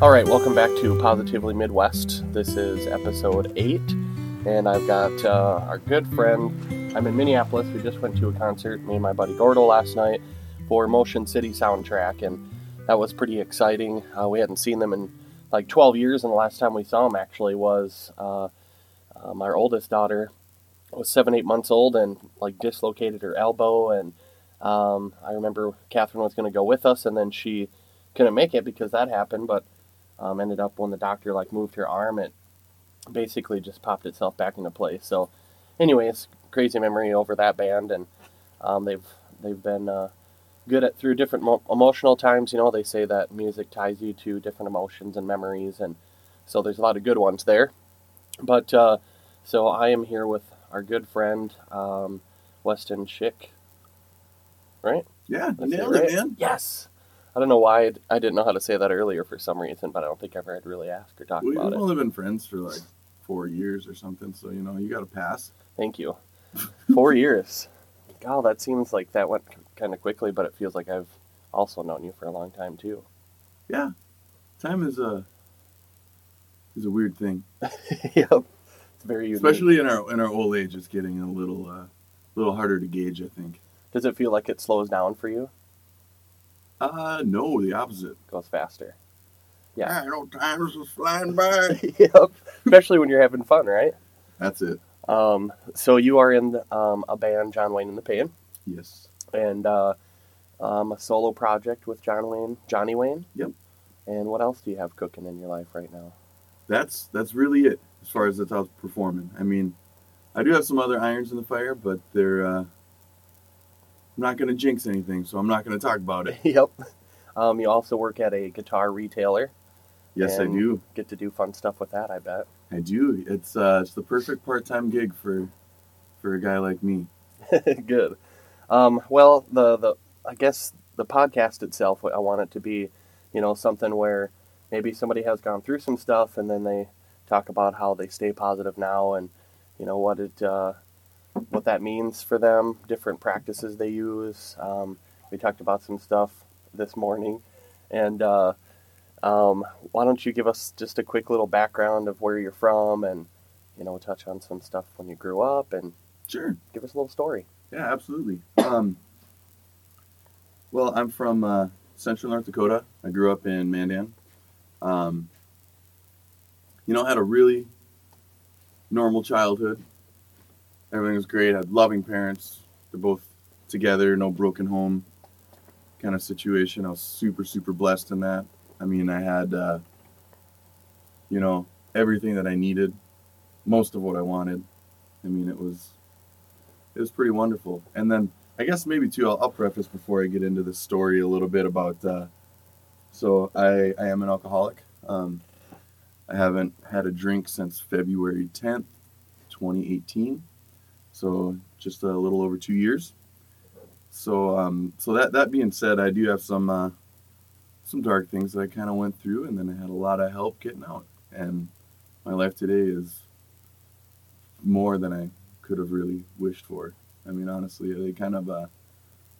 All right, welcome back to Positively Midwest. This is episode eight, and I've got uh, our good friend. I'm in Minneapolis. We just went to a concert, me and my buddy Gordo, last night for Motion City Soundtrack, and that was pretty exciting. Uh, we hadn't seen them in like 12 years, and the last time we saw them actually was uh, um, oldest daughter was seven, eight months old, and like dislocated her elbow, and um, I remember Catherine was going to go with us, and then she couldn't make it because that happened, but um, ended up when the doctor like moved her arm, it basically just popped itself back into place. So, anyways, crazy memory over that band, and um, they've they've been uh, good at through different mo- emotional times. You know, they say that music ties you to different emotions and memories, and so there's a lot of good ones there. But uh, so I am here with our good friend um, Weston Schick, right? Yeah, That's nailed right? it, man. Yes. I don't know why I'd- I didn't know how to say that earlier for some reason, but I don't think ever I ever had really asked or talked We've about it. only been friends for like four years or something, so you know you got to pass. Thank you. Four years. God, that seems like that went kind of quickly, but it feels like I've also known you for a long time too. Yeah, time is a is a weird thing, yep. It's very unique. especially in our in our old age. It's getting a little uh, little harder to gauge. I think. Does it feel like it slows down for you? Uh no, the opposite. Goes faster. Yeah. I know time's just flying by. yep. Especially when you're having fun, right? That's it. Um, so you are in um, a band, John Wayne and the Pain, Yes. and uh, um, a solo project with John Wayne, Johnny Wayne. Yep. And what else do you have cooking in your life right now? That's that's really it as far as how it's performing. I mean, I do have some other irons in the fire, but they're. Uh, I'm not going to jinx anything, so I'm not going to talk about it. yep. Um, you also work at a guitar retailer. Yes, I do. Get to do fun stuff with that, I bet. I do. It's uh, it's the perfect part-time gig for for a guy like me. Good. Um, well, the the I guess the podcast itself, I want it to be, you know, something where maybe somebody has gone through some stuff, and then they talk about how they stay positive now, and you know what it uh, what that means for them, different practices they use. Um, we talked about some stuff this morning, and uh, um, why don't you give us just a quick little background of where you're from, and you know, touch on some stuff when you grew up, and Sure. give us a little story. Yeah, absolutely. Um, well, I'm from uh, Central North Dakota. I grew up in Mandan. Um, you know, had a really normal childhood. Everything was great. I had loving parents. They're both together, no broken home kind of situation. I was super, super blessed in that. I mean, I had, uh, you know, everything that I needed, most of what I wanted. I mean, it was it was pretty wonderful. And then I guess maybe too, I'll, I'll preface before I get into the story a little bit about. Uh, so I I am an alcoholic. Um, I haven't had a drink since February tenth, twenty eighteen. So just a little over two years. So um, so that that being said, I do have some uh, some dark things that I kind of went through, and then I had a lot of help getting out. And my life today is more than I could have really wished for. I mean, honestly, they kind of. Uh,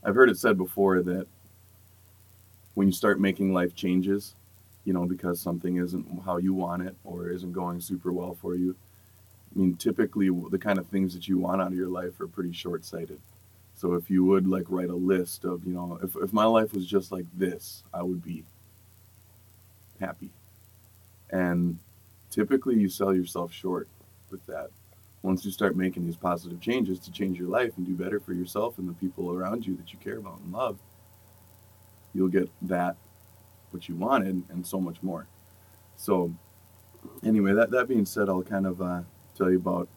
I've heard it said before that when you start making life changes, you know, because something isn't how you want it or isn't going super well for you. I mean, typically the kind of things that you want out of your life are pretty short-sighted. So if you would like write a list of, you know, if if my life was just like this, I would be happy. And typically you sell yourself short with that once you start making these positive changes to change your life and do better for yourself and the people around you that you care about and love, you'll get that what you wanted and so much more. So, anyway, that that being said, I'll kind of uh, tell you about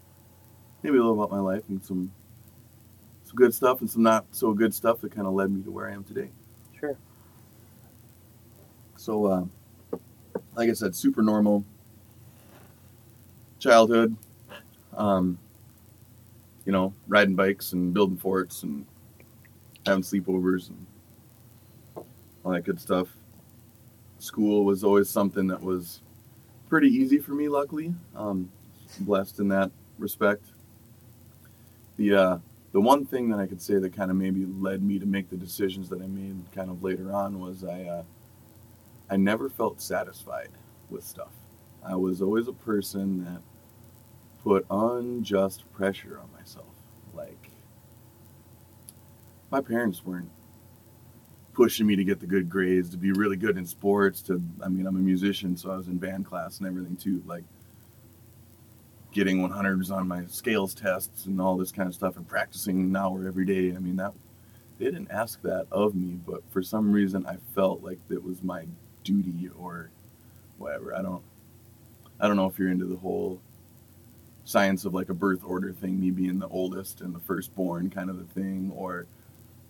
maybe a little about my life and some some good stuff and some not so good stuff that kind of led me to where I am today. Sure. So, uh, like I said, super normal childhood. Um, you know, riding bikes and building forts and having sleepovers and all that good stuff. School was always something that was pretty easy for me, luckily. Um, blessed in that respect. The uh, the one thing that I could say that kind of maybe led me to make the decisions that I made kind of later on was I uh, I never felt satisfied with stuff. I was always a person that put unjust pressure on myself. Like, my parents weren't pushing me to get the good grades, to be really good in sports, to, I mean, I'm a musician, so I was in band class and everything too. Like, getting 100s on my scales tests and all this kind of stuff and practicing an hour every day. I mean, that they didn't ask that of me, but for some reason I felt like it was my duty or whatever. I don't I don't know if you're into the whole science of like a birth order thing, me being the oldest and the firstborn kind of a thing, or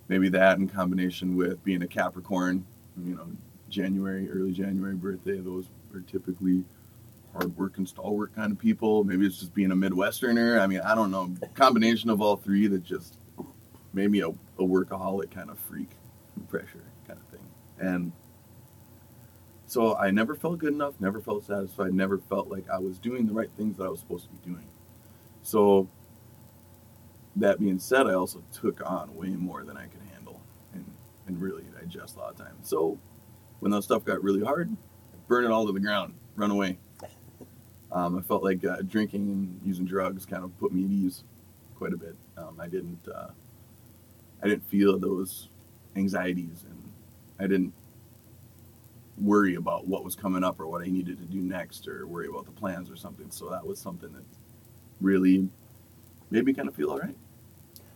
maybe that in combination with being a Capricorn, you know, January, early January birthday, those are typically hard working, stalwart kind of people. Maybe it's just being a Midwesterner. I mean, I don't know. Combination of all three that just made me a, a workaholic kind of freak, pressure kind of thing. And so I never felt good enough, never felt satisfied, never felt like I was doing the right things that I was supposed to be doing. So that being said, I also took on way more than I could handle and, and really digest a lot of times. So when that stuff got really hard, burn it all to the ground, run away. Um, I felt like uh, drinking and using drugs kind of put me at ease quite a bit. Um, I didn't, uh, I didn't feel those anxieties, and I didn't worry about what was coming up or what I needed to do next, or worry about the plans or something. So that was something that really made me kind of feel all right.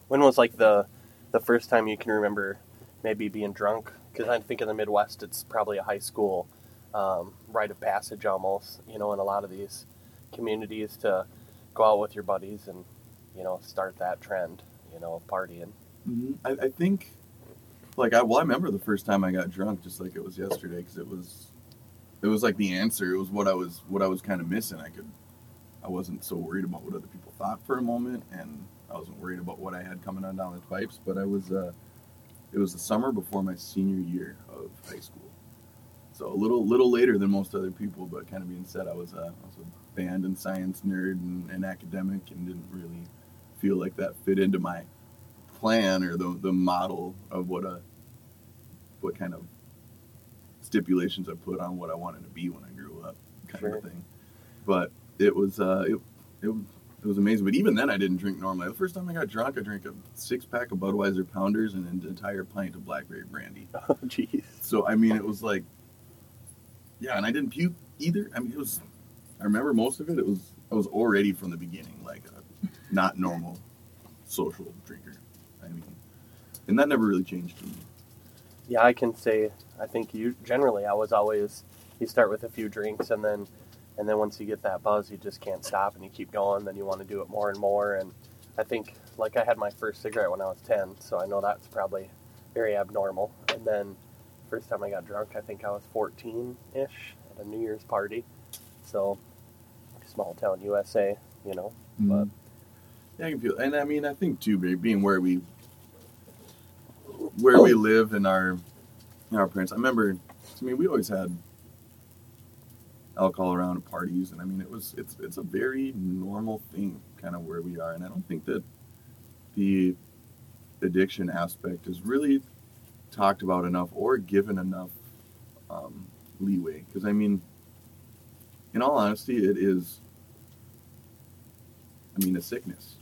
When was like the the first time you can remember maybe being drunk? Because I think in the Midwest, it's probably a high school um, rite of passage almost. You know, in a lot of these communities to go out with your buddies and you know start that trend. You know, partying. Mm-hmm. I, I think, like, I well, I remember the first time I got drunk, just like it was yesterday, because it was, it was like the answer. It was what I was, what I was kind of missing. I could, I wasn't so worried about what other people thought for a moment, and I wasn't worried about what I had coming on down the pipes. But I was, uh, it was the summer before my senior year of high school, so a little, little later than most other people. But kind of being said, I was, uh, I was a band and science nerd and, and academic, and didn't really feel like that fit into my plan or the the model of what a what kind of stipulations I put on what I wanted to be when I grew up, kind Sure. of thing. But it was uh, it, it it was amazing. But even then, I didn't drink normally. The first time I got drunk, I drank a six pack of Budweiser Pounders and an entire pint of blackberry brandy. Oh, jeez. So I mean, it was like, yeah, and I didn't puke either. I mean, it was. I remember most of it. It was I was already from the beginning like a not normal social drinker. I mean, and that never really changed for me. Yeah, I can say I think you generally I was always you start with a few drinks and then and then once you get that buzz you just can't stop and you keep going then you want to do it more and more and I think like I had my first cigarette when I was 10 so I know that's probably very abnormal and then first time I got drunk I think I was 14ish at a New Year's party so small town USA you know mm-hmm. But- yeah, I can feel, and I mean, I think too, being where we where we live and our our parents. I remember, I mean, we always had alcohol around at parties, and I mean, it was it's it's a very normal thing, kind of where we are, and I don't think that the addiction aspect is really talked about enough or given enough um, leeway. Because I mean, in all honesty, it is. I mean, a sickness,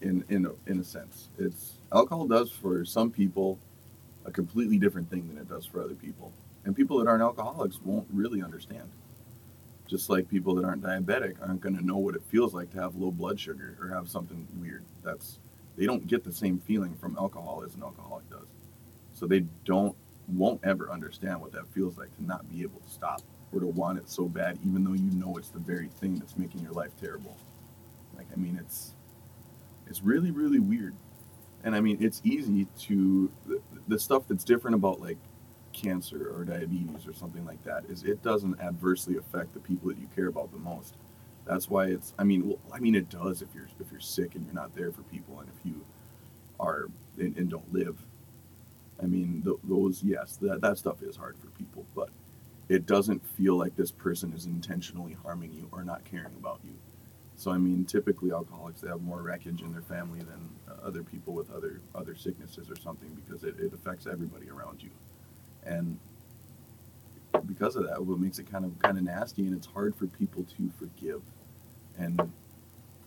in in a, in a sense. It's alcohol does for some people a completely different thing than it does for other people, and people that aren't alcoholics won't really understand. Just like people that aren't diabetic aren't going to know what it feels like to have low blood sugar or have something weird. That's they don't get the same feeling from alcohol as an alcoholic does. So they don't won't ever understand what that feels like to not be able to stop or to want it so bad, even though you know it's the very thing that's making your life terrible. Like I mean, it's it's really really weird, and I mean it's easy to the, the stuff that's different about like cancer or diabetes or something like that is it doesn't adversely affect the people that you care about the most. That's why it's. I mean, well, I mean it does if you're if you're sick and you're not there for people, and if you are and, and don't live. I mean, th- those yes, that that stuff is hard for people, but it doesn't feel like this person is intentionally harming you or not caring about you. So I mean, typically alcoholics they have more wreckage in their family than uh, other people with other other sicknesses or something because it, it affects everybody around you, and because of that, what makes it kind of kind of nasty, and it's hard for people to forgive and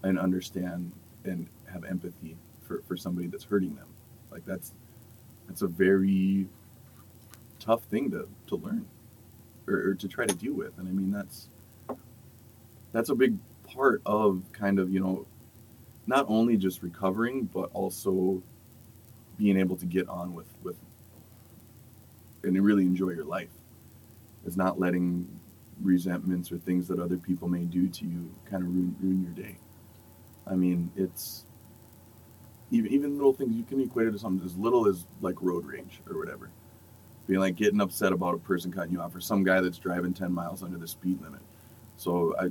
and understand and have empathy for, for somebody that's hurting them. Like that's that's a very tough thing to, to learn or, or to try to deal with. And I mean that's that's a big part of kind of, you know, not only just recovering, but also being able to get on with, with and really enjoy your life. Is not letting resentments or things that other people may do to you kind of ruin, ruin your day. I mean, it's even even little things you can equate it to something as little as like road rage or whatever. Being like getting upset about a person cutting you off or some guy that's driving ten miles under the speed limit. So I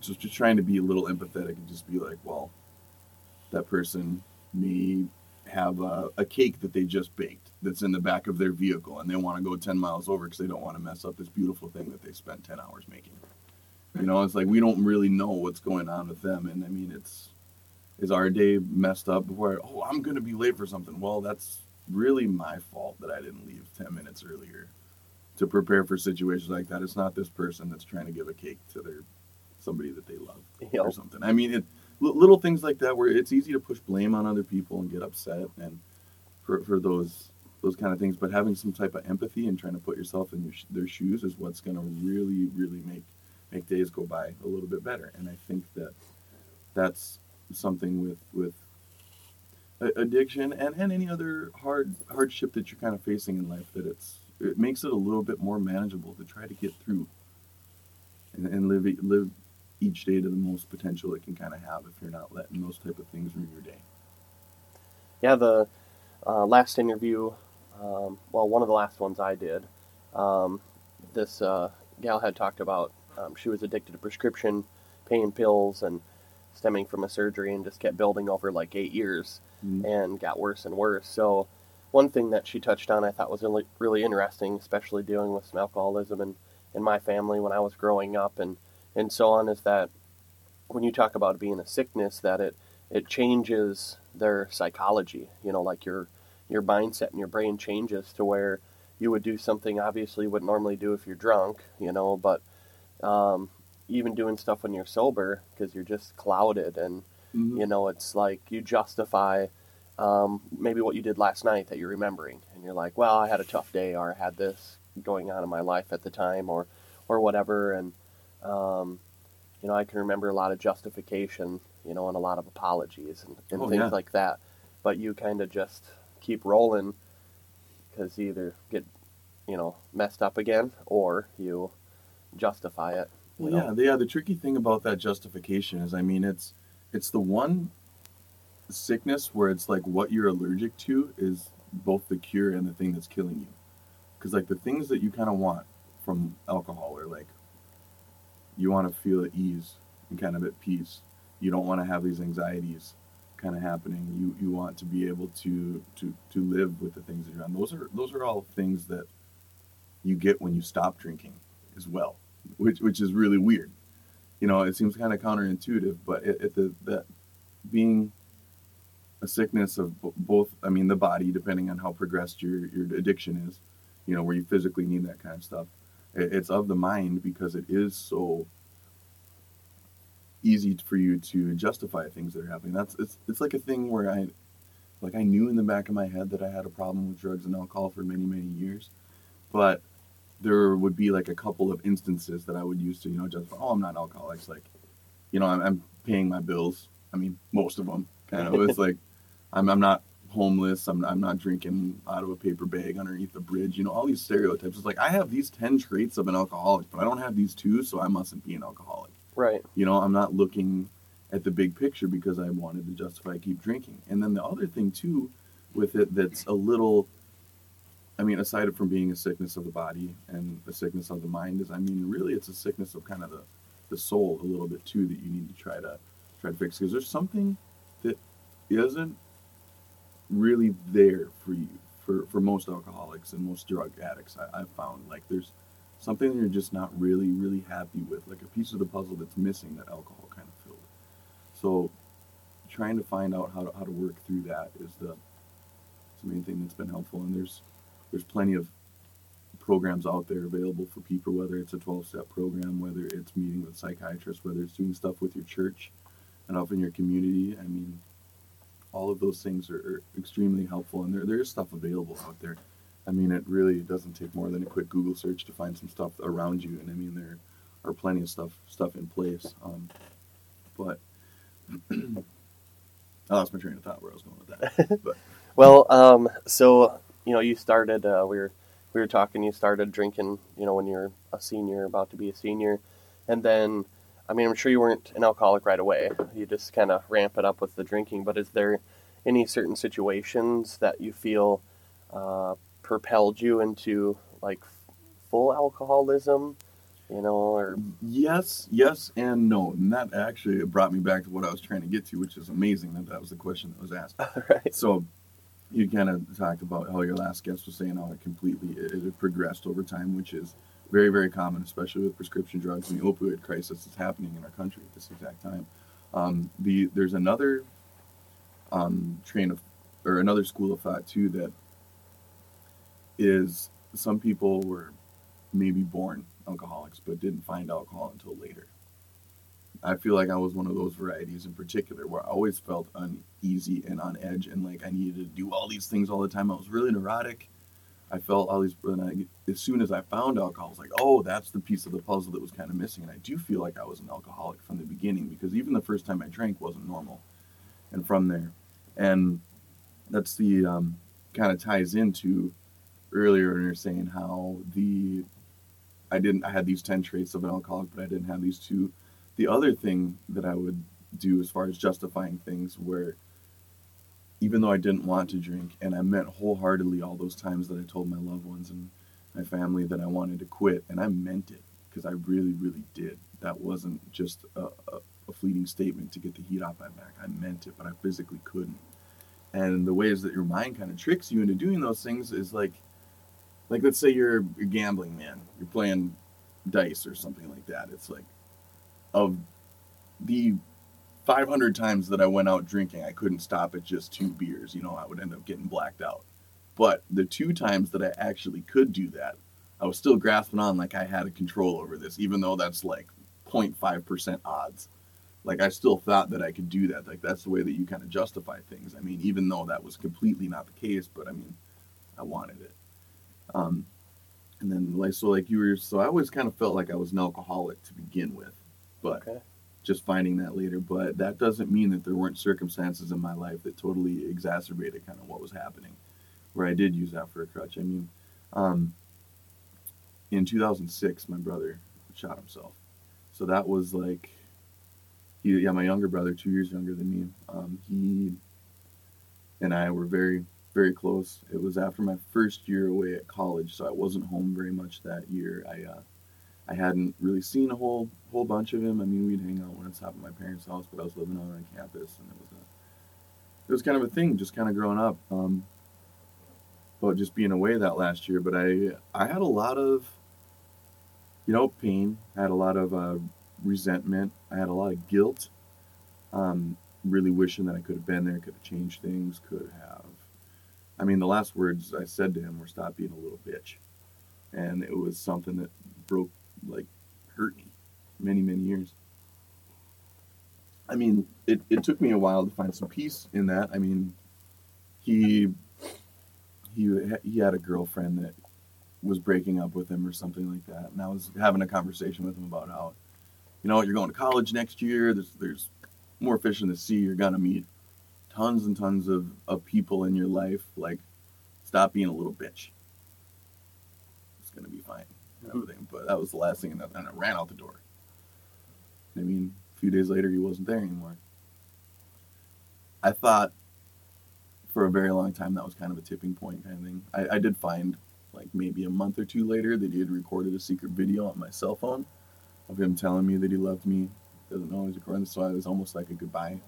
just just trying to be a little empathetic and just be like, well, that person may have a, a cake that they just baked that's in the back of their vehicle and they want to go 10 miles over because they don't want to mess up this beautiful thing that they spent 10 hours making. You know, it's like we don't really know what's going on with them. And I mean, it's, is our day messed up before, oh, I'm going to be late for something? Well, that's really my fault that I didn't leave 10 minutes earlier to prepare for situations like that. It's not this person that's trying to give a cake to their somebody that they love Yep. or something. I mean, it, little things like that where it's easy to push blame on other people and get upset and for, for those those kind of things. But having some type of empathy and trying to put yourself in your, their shoes is what's going to really, really make make days go by a little bit better. And I think that that's something with with addiction and, and any other hard hardship that you're kind of facing in life that it's it makes it a little bit more manageable to try to get through and, and live live each day to the most potential it can kind of have if you're not letting those type of things ruin your day. Yeah, the uh, last interview, um, well, one of the last ones I did, um, this uh, gal had talked about um, she was addicted to prescription pain pills and stemming from a surgery and just kept building over like eight years Mhm. and got worse and worse. So, one thing that she touched on I thought was really, really interesting, especially dealing with some alcoholism and in my family when I was growing up and, and so on, is that when you talk about being a sickness, that it, it changes their psychology. You know, like your your mindset and your brain changes to where you would do something obviously you wouldn't normally do if you're drunk. You know, but um, even doing stuff when you're sober because you're just clouded and Mhm. you know it's like you justify um, maybe what you did last night that you're remembering and you're like well i had a tough day or i had this going on in my life at the time or or whatever and um, you know i can remember a lot of justification you know and a lot of apologies and, and Oh, things yeah. like that but you kind of just keep rolling because you either get you know messed up again or you justify it Well, yeah, the, yeah. The tricky thing about that justification is, I mean, it's it's the one sickness where it's like what you're allergic to is both the cure and the thing that's killing you. Because like the things that you kind of want from alcohol are like you want to feel at ease and kind of at peace. You don't want to have these anxieties kind of happening. You you want to be able to to to live with the things that you're on. Those are those are all things that you get when you stop drinking as well which which is really weird. You know, it seems kind of counterintuitive, but it, it the that being a sickness of both, I mean, the body, depending on how progressed your your addiction is, you know, where you physically need that kind of stuff. It, it's of the mind because it is so easy for you to justify things that are happening. That's it's it's like a thing where I like I knew in the back of my head that I had a problem with drugs and alcohol for many many years, but there would be like a couple of instances that I would use to, you know, justify, oh, I'm not alcoholic. It's like, you know, I'm, I'm paying my bills. I mean, most of them kind of. It's like, I'm, I'm not homeless. I'm, I'm not drinking out of a paper bag underneath the bridge. You know, all these stereotypes. It's like, I have these 10 traits of an alcoholic, but I don't have these two, so I mustn't be an alcoholic. right You know, I'm not looking at the big picture because I wanted to justify keep drinking. And then the other thing, too, with it that's a little I mean, aside from being a sickness of the body and a sickness of the mind, is I mean, really, it's a sickness of kind of the, the soul a little bit too that you need to try to try to fix because there's something that isn't really there for you for, for most alcoholics and most drug addicts. I, I've found like there's something you're just not really really happy with, like a piece of the puzzle that's missing that alcohol kind of filled. So, trying to find out how to how to work through that is the, is the main thing that's been helpful. And there's there's plenty of programs out there available for people, whether it's a 12 step program, whether it's meeting with psychiatrists, whether it's doing stuff with your church and up in your community. I mean, all of those things are, are extremely helpful, and there, there is stuff available out there. I mean, it really doesn't take more than a quick Google search to find some stuff around you, and I mean, there are plenty of stuff stuff in place. Um, but I lost my train of thought where I was going with that. But Well, um, so you know, you started. Uh, we were we were talking. You started drinking. You know, when you're a senior, about to be a senior, and then, I mean, I'm sure you weren't an alcoholic right away. You just kind of ramp it up with the drinking. But is there any certain situations that you feel uh, propelled you into like full alcoholism? You know, or yes, yes, and no. And that actually brought me back to what I was trying to get to, which is amazing that that was the question that was asked. right? So you kind of talked about how your last guest was saying how it completely it, it progressed over time, which is very very common, especially with prescription drugs and the opioid crisis that's happening in our country at this exact time. Um, the there's another um, train of or another school of thought too that is some people were maybe born alcoholics but didn't find alcohol until later. I feel like I was one of those varieties in particular where I always felt uneasy and on edge and like I needed to do all these things all the time. I was really neurotic. I felt all these, and I, as soon as I found alcohol, I was like, oh, that's the piece of the puzzle that was kind of missing. And I do feel like I was an alcoholic from the beginning because even the first time I drank wasn't normal. And from there, and that's the um, kind of ties into earlier when you're saying how the I didn't I had these ten traits of an alcoholic, but I didn't have these two the other thing that I would do as far as justifying things where even though I didn't want to drink and I meant wholeheartedly all those times that I told my loved ones and my family that I wanted to quit and I meant it because I really really did. That wasn't just a, a, a fleeting statement to get the heat off my back. I meant it but I physically couldn't. And the ways that your mind kind of tricks you into doing those things is like like let's say you're a gambling man. You're playing dice or something like that. It's like of the 500 times that I went out drinking, I couldn't stop at just two beers. You know, I would end up getting blacked out. But the two times that I actually could do that, I was still grasping on like I had a control over this, even though that's like 0.5% odds. Like I still thought that I could do that. Like that's the way that you kind of justify things. I mean, even though that was completely not the case, but I mean, I wanted it. Um, and then like so like you were so I always kind of felt like I was an alcoholic to begin with, but Okay. just finding that later. But that doesn't mean that there weren't circumstances in my life that totally exacerbated kind of what was happening, where I did use that for a crutch. I mean, um, in 2006, my brother shot himself. So that was like, he, yeah, my younger brother, two years younger than me. Um, he and I were very, very close. It was after my first year away at college, so I wasn't home very much that year. I, uh, I hadn't really seen a whole whole bunch of him. I mean, we'd hang out when I was at my parents' house, but I was living on campus, and it was a it was kind of a thing, just kind of growing up. Um, about just being away that last year, but I I had a lot of you know pain. I had a lot of uh, resentment. I had a lot of guilt. Um, really wishing that I could have been there, could have changed things, could have. I mean, the last words I said to him were "Stop being a little bitch," and it was something that broke like hurt me many many years. I mean it, it took me a while to find some peace in that. I mean he he he had a girlfriend that was breaking up with him or something like that. And i was having a conversation with him about how you know you're going to college next year. There's there's more fish in the sea. You're gonna meet tons and tons of, of people in your life. Like stop being a little bitch. It's gonna be fine and everything. But that was the last thing, and I, ran out the door. I mean, a few days later, he wasn't there anymore. I thought for a very long time that was kind of a tipping point kind of thing. I, I did find, like maybe a month or two later, that he had recorded a secret video on my cell phone of him telling me that he loved me. Doesn't he's recording, so it was almost like a goodbye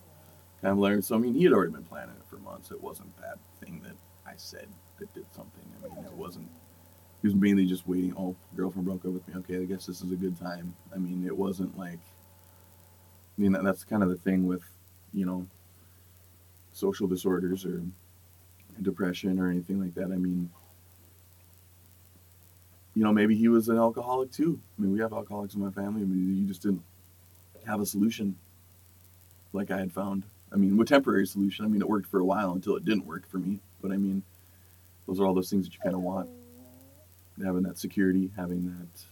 kind of letter. So I mean, he had already been planning it for months. It wasn't that thing that I said that did something. I mean, it wasn't he was mainly just waiting. Oh, girlfriend broke up with me. Okay, I guess this is a good time. I mean, it wasn't like. I mean, that's kind of the thing with, you know, social disorders or depression or anything like that. I mean, you know, maybe he was an alcoholic too. I mean, we have alcoholics in my family. I mean, you just didn't have a solution like I had found. I mean, a temporary solution. I mean, it worked for a while until it didn't work for me. But I mean, those are all those things that you kind of want. Having that security, having that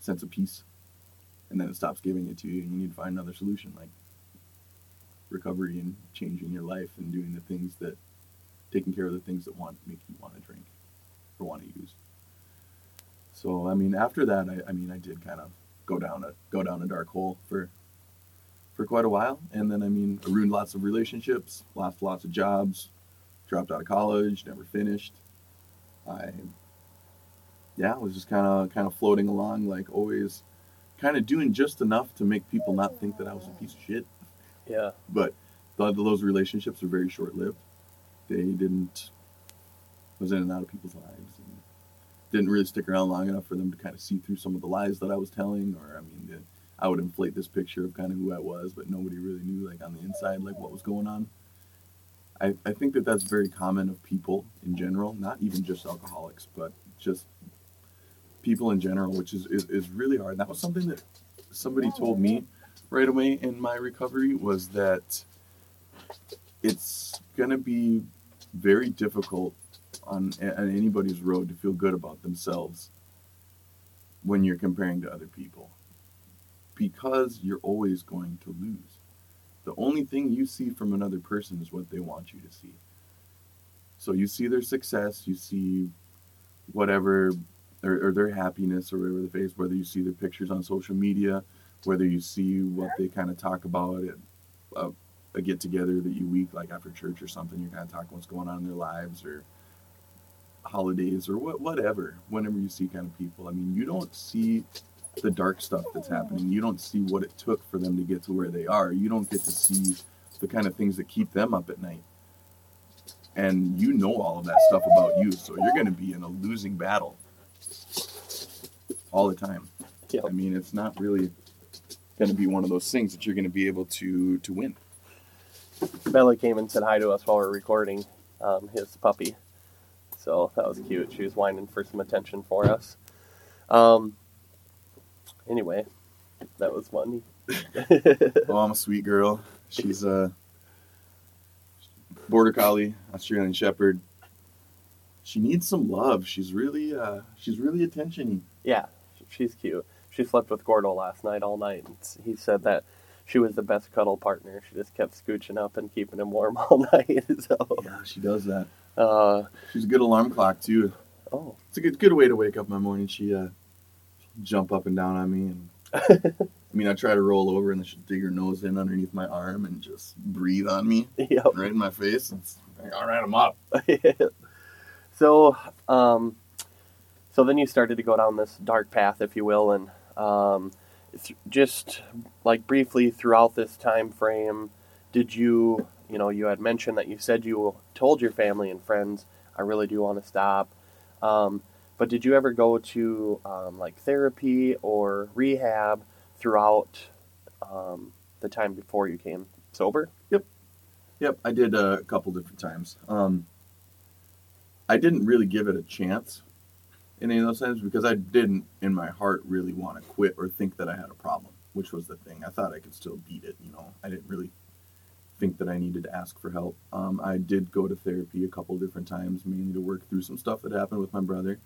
sense of peace, and then it stops giving it to you, and you need to find another solution, like recovery and changing your life and doing the things that, taking care of the things that want make you want to drink or want to use. So I mean, after that, I, I mean, I did kind of go down a go down a dark hole for for quite a while, and then I mean, I ruined lots of relationships, lost lots of jobs, dropped out of college, never finished. I yeah, I was just kind of kind of floating along, like always, kind of doing just enough to make people not think that I was a piece of shit. Yeah. But th- those relationships were very short lived. They didn't was in and out of people's lives and didn't really stick around long enough for them to kind of see through some of the lies that I was telling. Or I mean, the, I would inflate this picture of kind of who I was, but nobody really knew like on the inside like what was going on. I, I think that that's very common of people in general, not even just alcoholics, but just people in general, which is, is, is really hard. That was something that somebody told me right away in my recovery was that it's going to be very difficult on, on anybody's road to feel good about themselves when you're comparing to other people because you're always going to lose. The only thing you see from another person is what they want you to see. So you see their success, you see whatever, or, or their happiness, or whatever the face, whether you see their pictures on social media, whether you see what they kind of talk about at uh, a, a get together that you week, like after church or something, you're kind of talking what's going on in their lives or holidays or what, whatever, whenever you see kind of people. I mean, you don't see the dark stuff that's happening. You don't see what it took for them to get to where they are. You don't get to see the kind of things that keep them up at night. And you know all of that stuff about you, so you're going to be in a losing battle all the time. Yep. I mean, it's not really going to be one of those things that you're going to be able to to win. Bella came and said hi to us while we are recording um, his puppy. So that was cute. She was whining for some attention for us. Um, anyway, that was funny. Oh, I'm a sweet girl. She's a border collie, Australian Shepherd. She needs some love. She's really, uh, she's really attentiony. yeah, she's cute. She slept with Gordo last night all night. And he said that she was the best cuddle partner. She just kept scooching up and keeping him warm all night. So, Yeah, she does that. uh, She's a good alarm clock too. oh, It's a good, good way to wake up my morning. She, uh, jump up and down on me, and I mean, I try to roll over, and then she'll dig her nose in underneath my arm and just breathe on me yep. right in my face. It's like, all right, I'm up. so, um, so then you started to go down this dark path, if you will, and um, th- just like briefly throughout this time frame, did you, you know, you had mentioned that you said you told your family and friends, I really do want to stop. Um, but did you ever go to um, like therapy or rehab throughout um, the time before you came sober? Yep, Yep, I did a couple different times. Um, I didn't really give it a chance in any of those times because I didn't, in my heart, really want to quit or think that I had a problem, which was the thing. I thought I could still beat it. You know, I didn't really think that I needed to ask for help. Um, I did go to therapy a couple different times, mainly to work through some stuff that happened with my brother.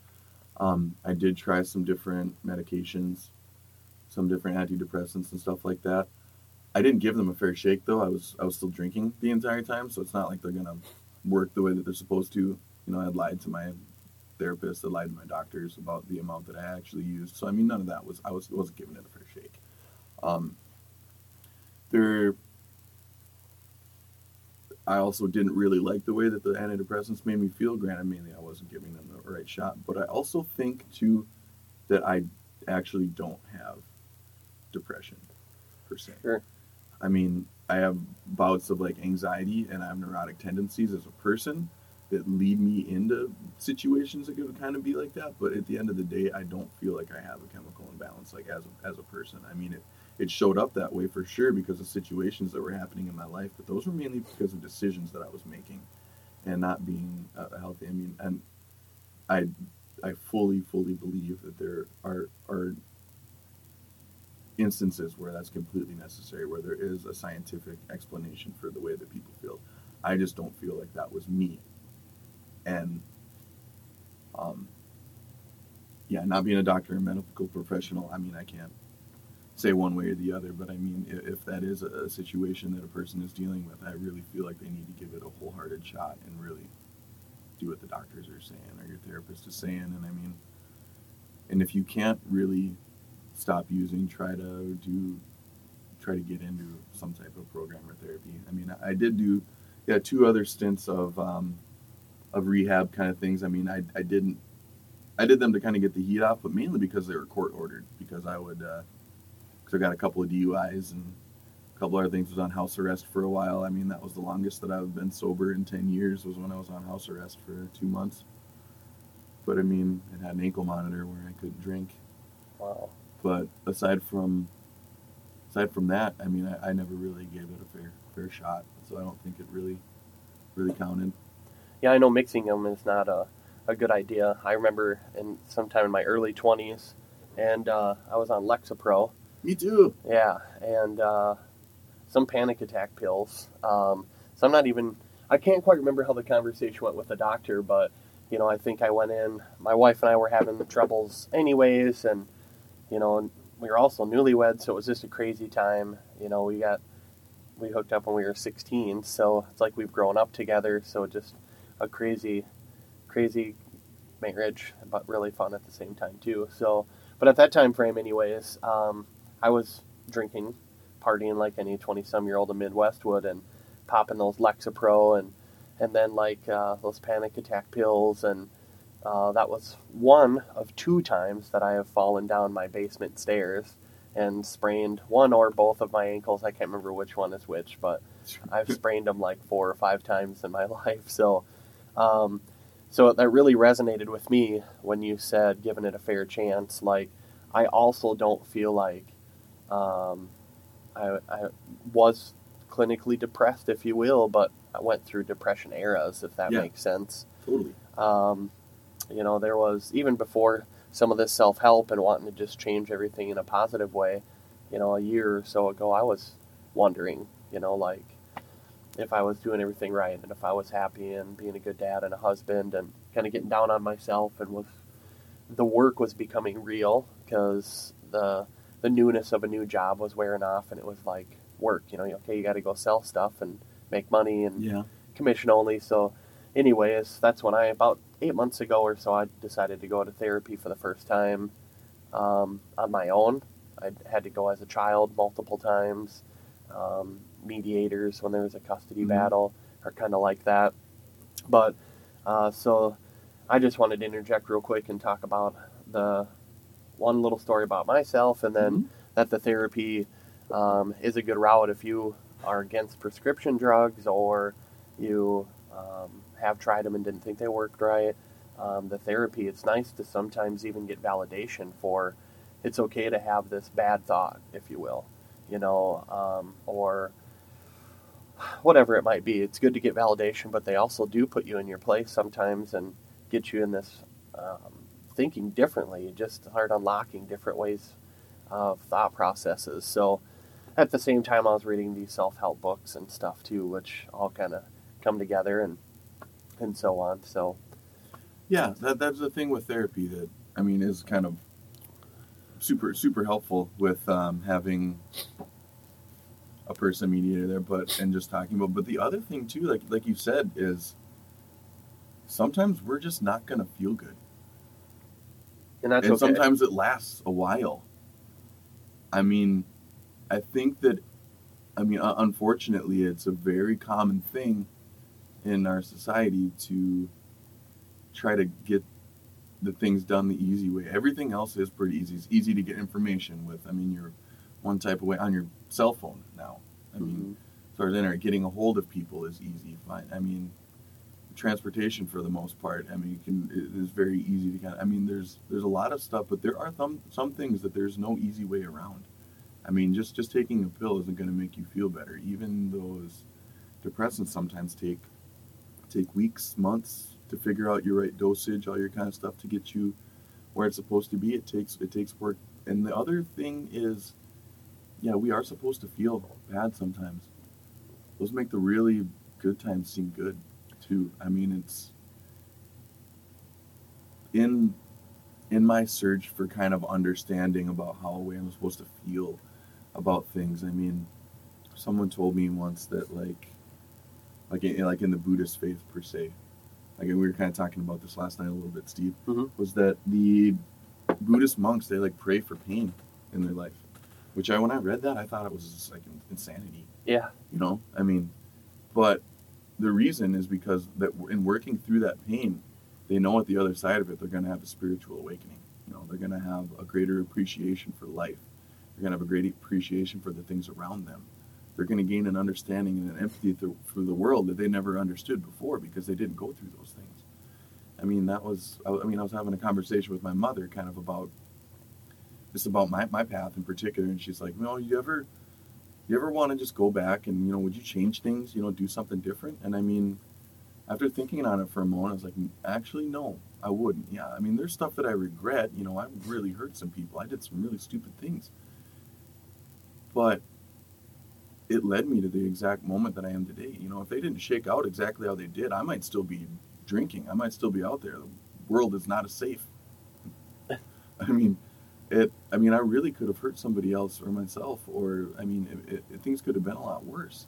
Um, I did try some different medications, some different antidepressants and stuff like that. I didn't give them a fair shake though. I was I was still drinking the entire time, so it's not like they're gonna work the way that they're supposed to. You know, I had lied to my therapist, I lied to my doctors about the amount that I actually used. So I mean, none of that was I was wasn't giving it a fair shake. Um, there, I also didn't really like the way that the antidepressants made me feel. Granted, mainly I wasn't giving them the right shot, but I also think too that I actually don't have depression per se. Sure. I mean, I have bouts of like anxiety and I have neurotic tendencies as a person that lead me into situations that could kind of be like that. But at the end of the day, I don't feel like I have a chemical imbalance like as a, as a person. I mean, it, it showed up that way for sure because of situations that were happening in my life, but those were mainly because of decisions that I was making and not being uh, healthy. I mean, and I I fully, fully believe that there are are instances where that's completely necessary, where there is a scientific explanation for the way that people feel. I just don't feel like that was me. And um, yeah, not being a doctor and medical professional, I mean, I can't say one way or the other, but I mean, if that is a, situation that a person is dealing with, I really feel like they need to give it a wholehearted shot and really do what the doctors are saying or your therapist is saying. And I mean, and if you can't really stop using, try to do, try to get into some type of program or therapy. I mean, I, I did do, yeah, two other stints of, um, of rehab kind of things. I mean, I, I didn't, I did them to kind of get the heat off, but mainly because they were court ordered. Because I would, uh, because I got a couple of DUIs and a couple other things. Was on house arrest for a while. I mean, that was the longest that I've been sober in ten years. Was when I was on house arrest for two months. But I mean, it had an ankle monitor where I couldn't drink. Wow. But aside from, aside from that, I mean, I, I never really gave it a fair fair shot. So I don't think it really, really counted. Yeah, I know mixing them is not a, a good idea. I remember in sometime in my early 20s, and uh, I was on Lexapro. Me too. Yeah, and uh, some panic attack pills. Um, so I'm not even. I can't quite remember how the conversation went with the doctor, but you know, I think I went in. My wife and I were having troubles, anyways, and you know, we were also newlyweds, so it was just a crazy time. You know, we got we hooked up when we were 16, so it's like we've grown up together. So just a crazy, crazy marriage, but really fun at the same time too. So, but at that time frame, anyways, um, I was drinking, partying like any 20 some year old in Midwest would, and popping those Lexapro and and then like uh, those panic attack pills, and uh, that was one of two times that I have fallen down my basement stairs and sprained one or both of my ankles. I can't remember which one is which, but I've sprained them like four or five times in my life. So, um, so that really resonated with me when you said giving it a fair chance. Like, I also don't feel like um, I, I was clinically depressed, if you will, but I went through depression eras, if that Yeah. makes sense. Totally. Um, you know, there was even before some of this self help and wanting to just change everything in a positive way. You know, a year or so ago, I was wondering, you know, like if I was doing everything right and if I was happy and being a good dad and a husband and kind of getting down on myself and was the work was becoming real because the the newness of a new job was wearing off and it was like work. You know, okay, you got to go sell stuff and make money and Yeah. commission only. So, anyways, that's when I about eight months ago or so I decided to go to therapy for the first time um, on my own. I had to go as a child multiple times. Um, mediators when there was a custody Mhm. battle are kind of like that. But uh, so I just wanted to interject real quick and talk about the one little story about myself, and then Mhm. that the therapy um, is a good route if you are against prescription drugs or you um, have tried them and didn't think they worked right. Um, the therapy, it's nice to sometimes even get validation for it's okay to have this bad thought, if you will, you know, um, or whatever it might be. It's good to get validation, but they also do put you in your place sometimes and get you in this um, thinking differently, just start unlocking different ways of thought processes. So at the same time, I was reading these self help books and stuff too, which all kind of come together and and so on. So Yeah, that, that's the thing with therapy that I mean is kind of super super helpful with um, having a person mediator there, but and just talking about. But the other thing too, like like you said, is sometimes we're just not gonna feel good, and that's and okay. sometimes it lasts a while. I mean, I think that, I mean, uh, unfortunately, it's a very common thing in our society to try to get the things done the easy way. Everything else is pretty easy. It's easy to get information with. I mean, you're one type of way on your cell phone now. I mean, Mhm. as far as internet, getting a hold of people is easy. Fine. I mean, transportation for the most part. I mean, you can it is very easy to kind. Of, I mean, there's there's a lot of stuff, but there are some some things that there's no easy way around. I mean, just just taking a pill isn't going to make you feel better. Even those depressants sometimes take take weeks, months, to figure out your right dosage, all your kind of stuff to get you where it's supposed to be. It takes it takes work. And the other thing is, yeah, we are supposed to feel bad sometimes. Those make the really good times seem good too. I mean, it's in in my search for kind of understanding about how a way I'm supposed to feel about things. I mean, someone told me once that like like in, like in the Buddhist faith per se, like we were kind of talking about this last night a little bit, Steve, Mhm. was that the Buddhist monks they like pray for pain in their life, which I when I read that I thought it was just like insanity. Yeah. You know, I mean, but the reason is because that in working through that pain, they know at the other side of it they're going to have a spiritual awakening. You know, they're going to have a greater appreciation for life. They're going to have a great appreciation for the things around them. They're going to gain an understanding and an empathy through, for the world that they never understood before because they didn't go through those things. I mean, that was, I I mean, I was having a conversation with my mother kind of about, just about my, my path in particular. And she's like, you you ever, you ever want to just go back and, you know, would you change things, you know, do something different? And I mean, after thinking on it for a moment, I was like, actually, no, I wouldn't. Yeah, I mean, there's stuff that I regret. You know, I really hurt some people. I did some really stupid things. But it led me to the exact moment that I am today. You know, if they didn't shake out exactly how they did, I might still be drinking. I might still be out there. The world is not as safe. I mean, it. I mean, I really could have hurt somebody else or myself, or I mean, it, it, things could have been a lot worse.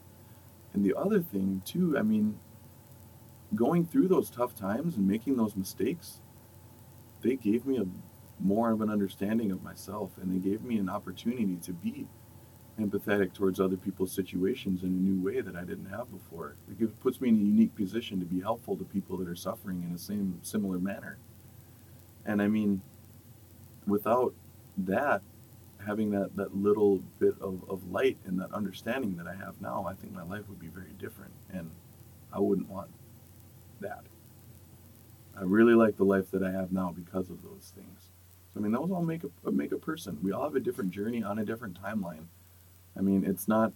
And the other thing too, I mean, going through those tough times and making those mistakes, they gave me a more of an understanding of myself, and they gave me an opportunity to be empathetic towards other people's situations in a new way that I didn't have before. It puts me in a unique position to be helpful to people that are suffering in the same similar manner. And I mean, without that, having that, that little bit of, of light and that understanding that I have now, I think my life would be very different. And I wouldn't want that. I really like the life that I have now because of those things. So I mean, those all make a make a person. We all have a different journey on a different timeline. I mean, it's not.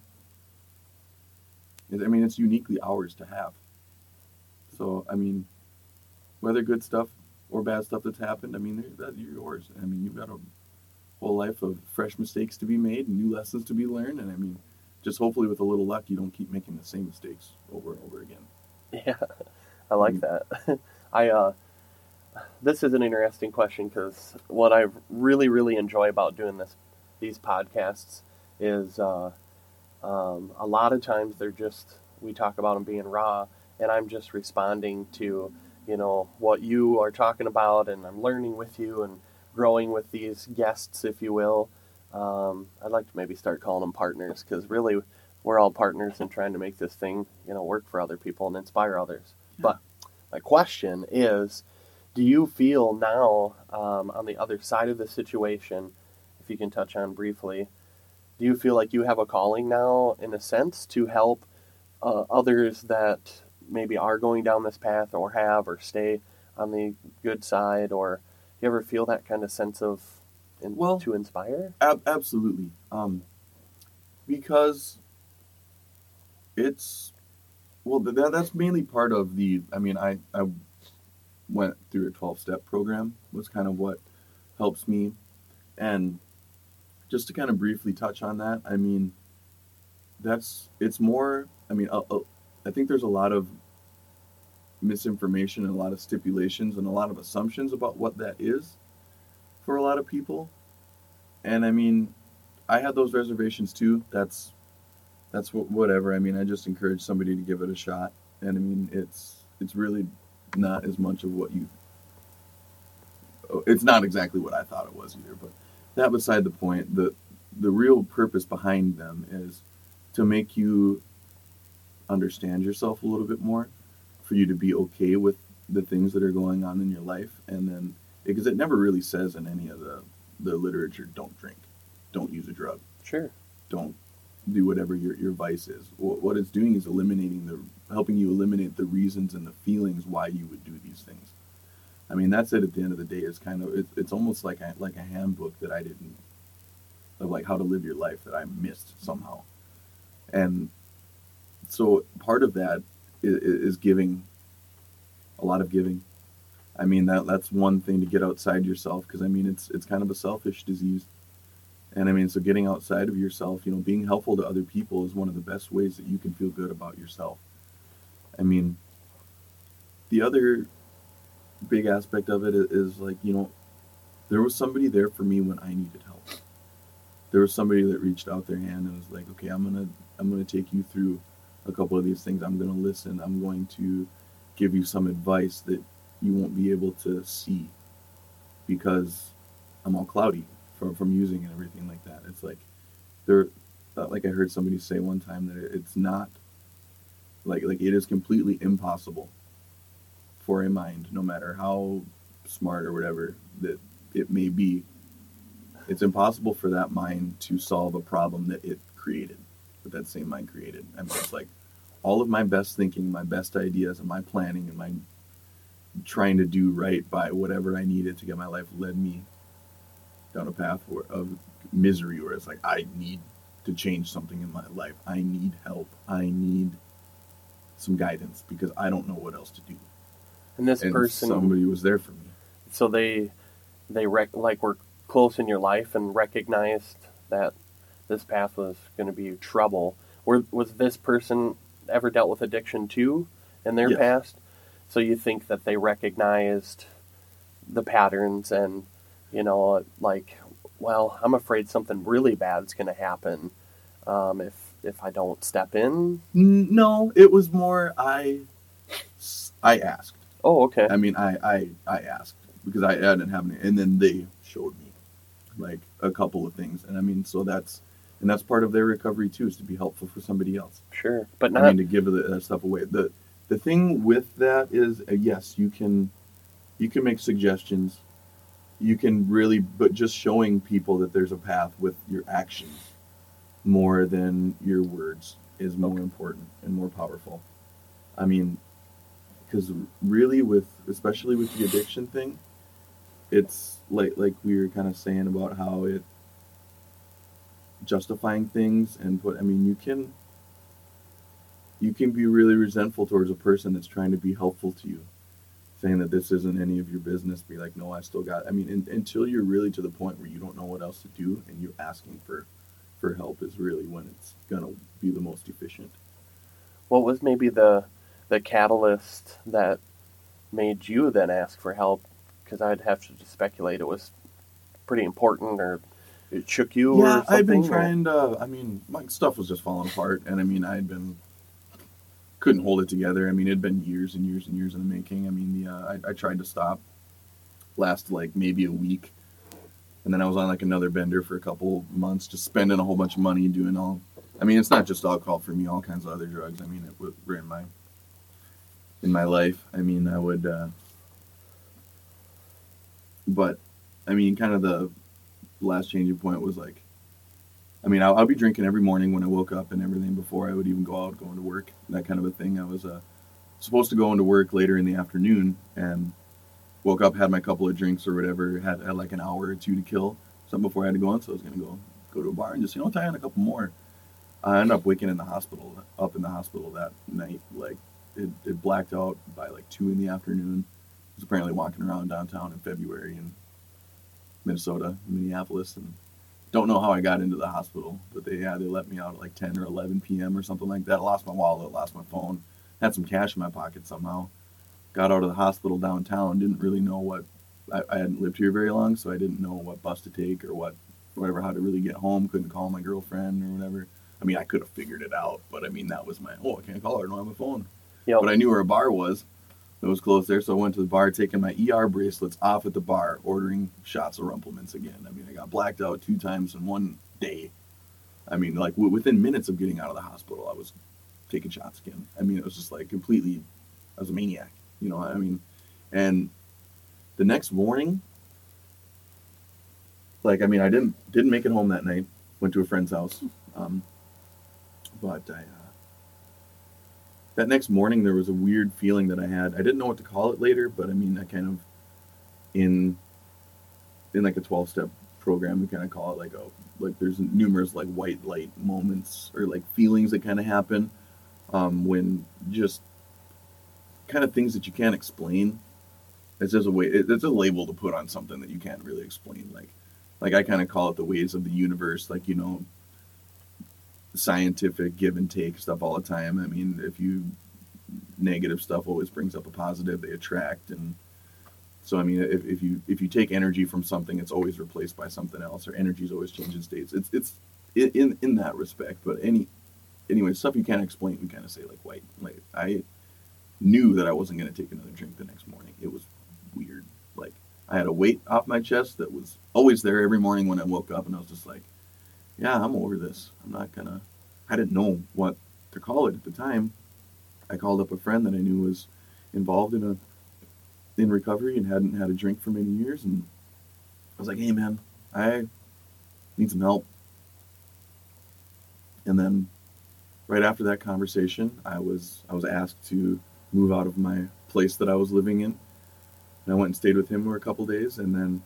I mean, it's uniquely ours to have. So I mean, whether good stuff or bad stuff that's happened, I mean, that you're yours. I mean, you've got a whole life of fresh mistakes to be made and new lessons to be learned, and I mean, just hopefully with a little luck, you don't keep making the same mistakes over and over again. Yeah, I like that. I uh, this is an interesting question because what I really, really enjoy about doing this, these podcasts, is uh, um, a lot of times they're just we talk about them being raw, and I'm just responding to you know what you are talking about, and I'm learning with you and growing with these guests, if you will. Um, I'd like to maybe start calling them partners because really we're all partners in trying to make this thing you know work for other people and inspire others. Yeah. But my question is, do you feel now um, on the other side of the situation, if you can touch on briefly, do you feel like you have a calling now, in a sense, to help uh, others that maybe are going down this path or have or stay on the good side, or you ever feel that kind of sense of in, Well- to inspire? Ab- absolutely. Um, because it's well, th- that that's mainly part of the. I mean, I I went through a twelve step program. Was kind of what helps me, and just to kind of briefly touch on that. I mean, that's it's more. I mean, uh, uh, I think there's a lot of misinformation and a lot of stipulations and a lot of assumptions about what that is for a lot of people. And I mean, I had those reservations too. That's that's wh- whatever. I mean, I just encourage somebody to give it a shot. And I mean, it's it's really not as much of what you. It's not exactly what I thought it was either. But that beside the point. The the real purpose behind them is to make you understand yourself a little bit more, for you to be okay with the things that are going on in your life, and then because it never really says in any of the the literature, don't drink, don't use a drug, Sure. don't do whatever your, your vice is. Wh- What it's doing is eliminating the, helping you eliminate the reasons and the feelings why you would do these things. I mean, that's it. At the end of the day, it's kind of it's, it's almost like a, like a handbook that I didn't of like how to live your life that I missed somehow, and so part of that is, giving a lot of giving. I mean that that's one thing to get outside yourself because I mean it's it's kind of a selfish disease. And I mean so getting outside of yourself, you know, being helpful to other people is one of the best ways that you can feel good about yourself. I mean the other big aspect of it is, like, you know, there was somebody there for me when I needed help. There was somebody that reached out their hand and was like, "Okay, I'm to I'm to take you through a couple of these things. I'm going to listen. I'm going to give you some advice that you won't be able to see because I'm all cloudy from, from using and everything like that. It's like there, uh, like I heard somebody say one time that it's not like like it is completely impossible for a mind, no matter how smart or whatever that it may be, it's impossible for that mind to solve a problem that it created, that that same mind created. I mean, it's like all of my best thinking, my best ideas, and my planning, and my trying to do right by whatever I needed to get my life led me down a path of misery where it's like I need to change something in my life. I need help. I need some guidance because I don't know what else to do. And this and person, somebody was there for me. so they they rec- like were close in your life and recognized that this path was going to be trouble. Were was this person ever dealt with addiction too in their Yes. past? So you think that they recognized the patterns and you know like well i'm afraid something really bad's going to happen um, if if i don't step in No, it was more I I asked. oh okay I mean, I I I asked because I, I didn't have any, and then they showed me like a couple of things, and I mean, so that's and that's part of their recovery too, is to be helpful for somebody else. sure but not I mean, to give that stuff away. the The thing with that is, uh, yes, you can you can make suggestions. You can really, but just showing people that there's a path with your actions more than your words is more important and more powerful. I mean, because really, with especially with the addiction thing, it's like like we were kind of saying about how it justifying things and put. I mean, you can you can be really resentful towards a person that's trying to be helpful to you saying that this isn't any of your business be like no i still got i mean in, until you're really to the point where you don't know what else to do and you're asking for for help is really when it's gonna be the most efficient what was maybe the the catalyst that made you then ask for help because i'd have to just speculate it was pretty important or it shook you or yeah i've been or- trying to i mean my stuff was just falling apart and i mean i had been couldn't hold it together. I mean it'd been years and years and years in the making. I mean the uh, I, I tried to stop last like maybe a week and then i was on like another bender for a couple months just spending a whole bunch of money doing all i mean it's not just alcohol for me all kinds of other drugs. I mean it were in my in my life. I mean i would uh but i mean kind of the last changing point was like I mean, I'll, I'll be drinking every morning when I woke up and everything before I would even go out going to work, that kind of a thing. I was uh, supposed to go into work later in the afternoon and woke up, had my couple of drinks or whatever, had, had like an hour or two to kill, something before I had to go on. So I was going to go go to a bar and just, you know, tie in a couple more. I ended up waking in the hospital, up in the hospital that night. Like, it, it blacked out by like 2 in the afternoon. I was apparently walking around downtown in February in Minnesota, Minneapolis, and don't know how I got into the hospital, but they yeah they let me out at like 10 or 11 p.m. or something like that. I lost my wallet, lost my phone, had some cash in my pocket somehow. Got out of the hospital downtown, didn't really know what I, I hadn't lived here very long, so I didn't know what bus to take or what whatever how to really get home. Couldn't call my girlfriend or whatever. I mean, I could have figured it out, but I mean that was my oh I can't call her, I don't have my phone. Yep. But I knew where a bar was. It was close there, so I went to the bar, taking my ER bracelets off at the bar, ordering shots of Rumple Minze again. I mean, I got blacked out two times in one day. I mean, like w- within minutes of getting out of the hospital, I was taking shots again. I mean, it was just like completely, I was a maniac, you know. I mean, and the next morning, like, I mean, I didn't didn't make it home that night. Went to a friend's house, um, but I. Uh, that next morning there was a weird feeling that I had. I didn't know what to call it later, but I mean, I kind of in in like a twelve step program, we kind of call it like a like there's numerous like white light moments or like feelings that kind of happen um, when just kind of things that you can't explain. It's just a way. It's a label to put on something that you can't really explain. Like, like I kind of call it the ways of the universe. Like you know, scientific give and take stuff all the time. I mean, if you negative stuff always brings up a positive, they attract and. So I mean, if, if you if you take energy from something, it's always replaced by something else, or energy is always changing states. It's it's in in, that respect. But any anyway, stuff you can't explain, we kind of say like white. Like I knew that I wasn't going to take another drink the next morning. It was weird. Like I had a weight off my chest that was always there every morning when I woke up, and I was just like, "Yeah, I'm over this. I'm not gonna." I didn't know what to call it at the time. I called up a friend that I knew was involved in a in recovery and hadn't had a drink for many years, and I was like, "Hey, man, I need some help." And then right after that conversation, I was I was asked to move out of my place that I was living in, and I went and stayed with him for a couple days, and then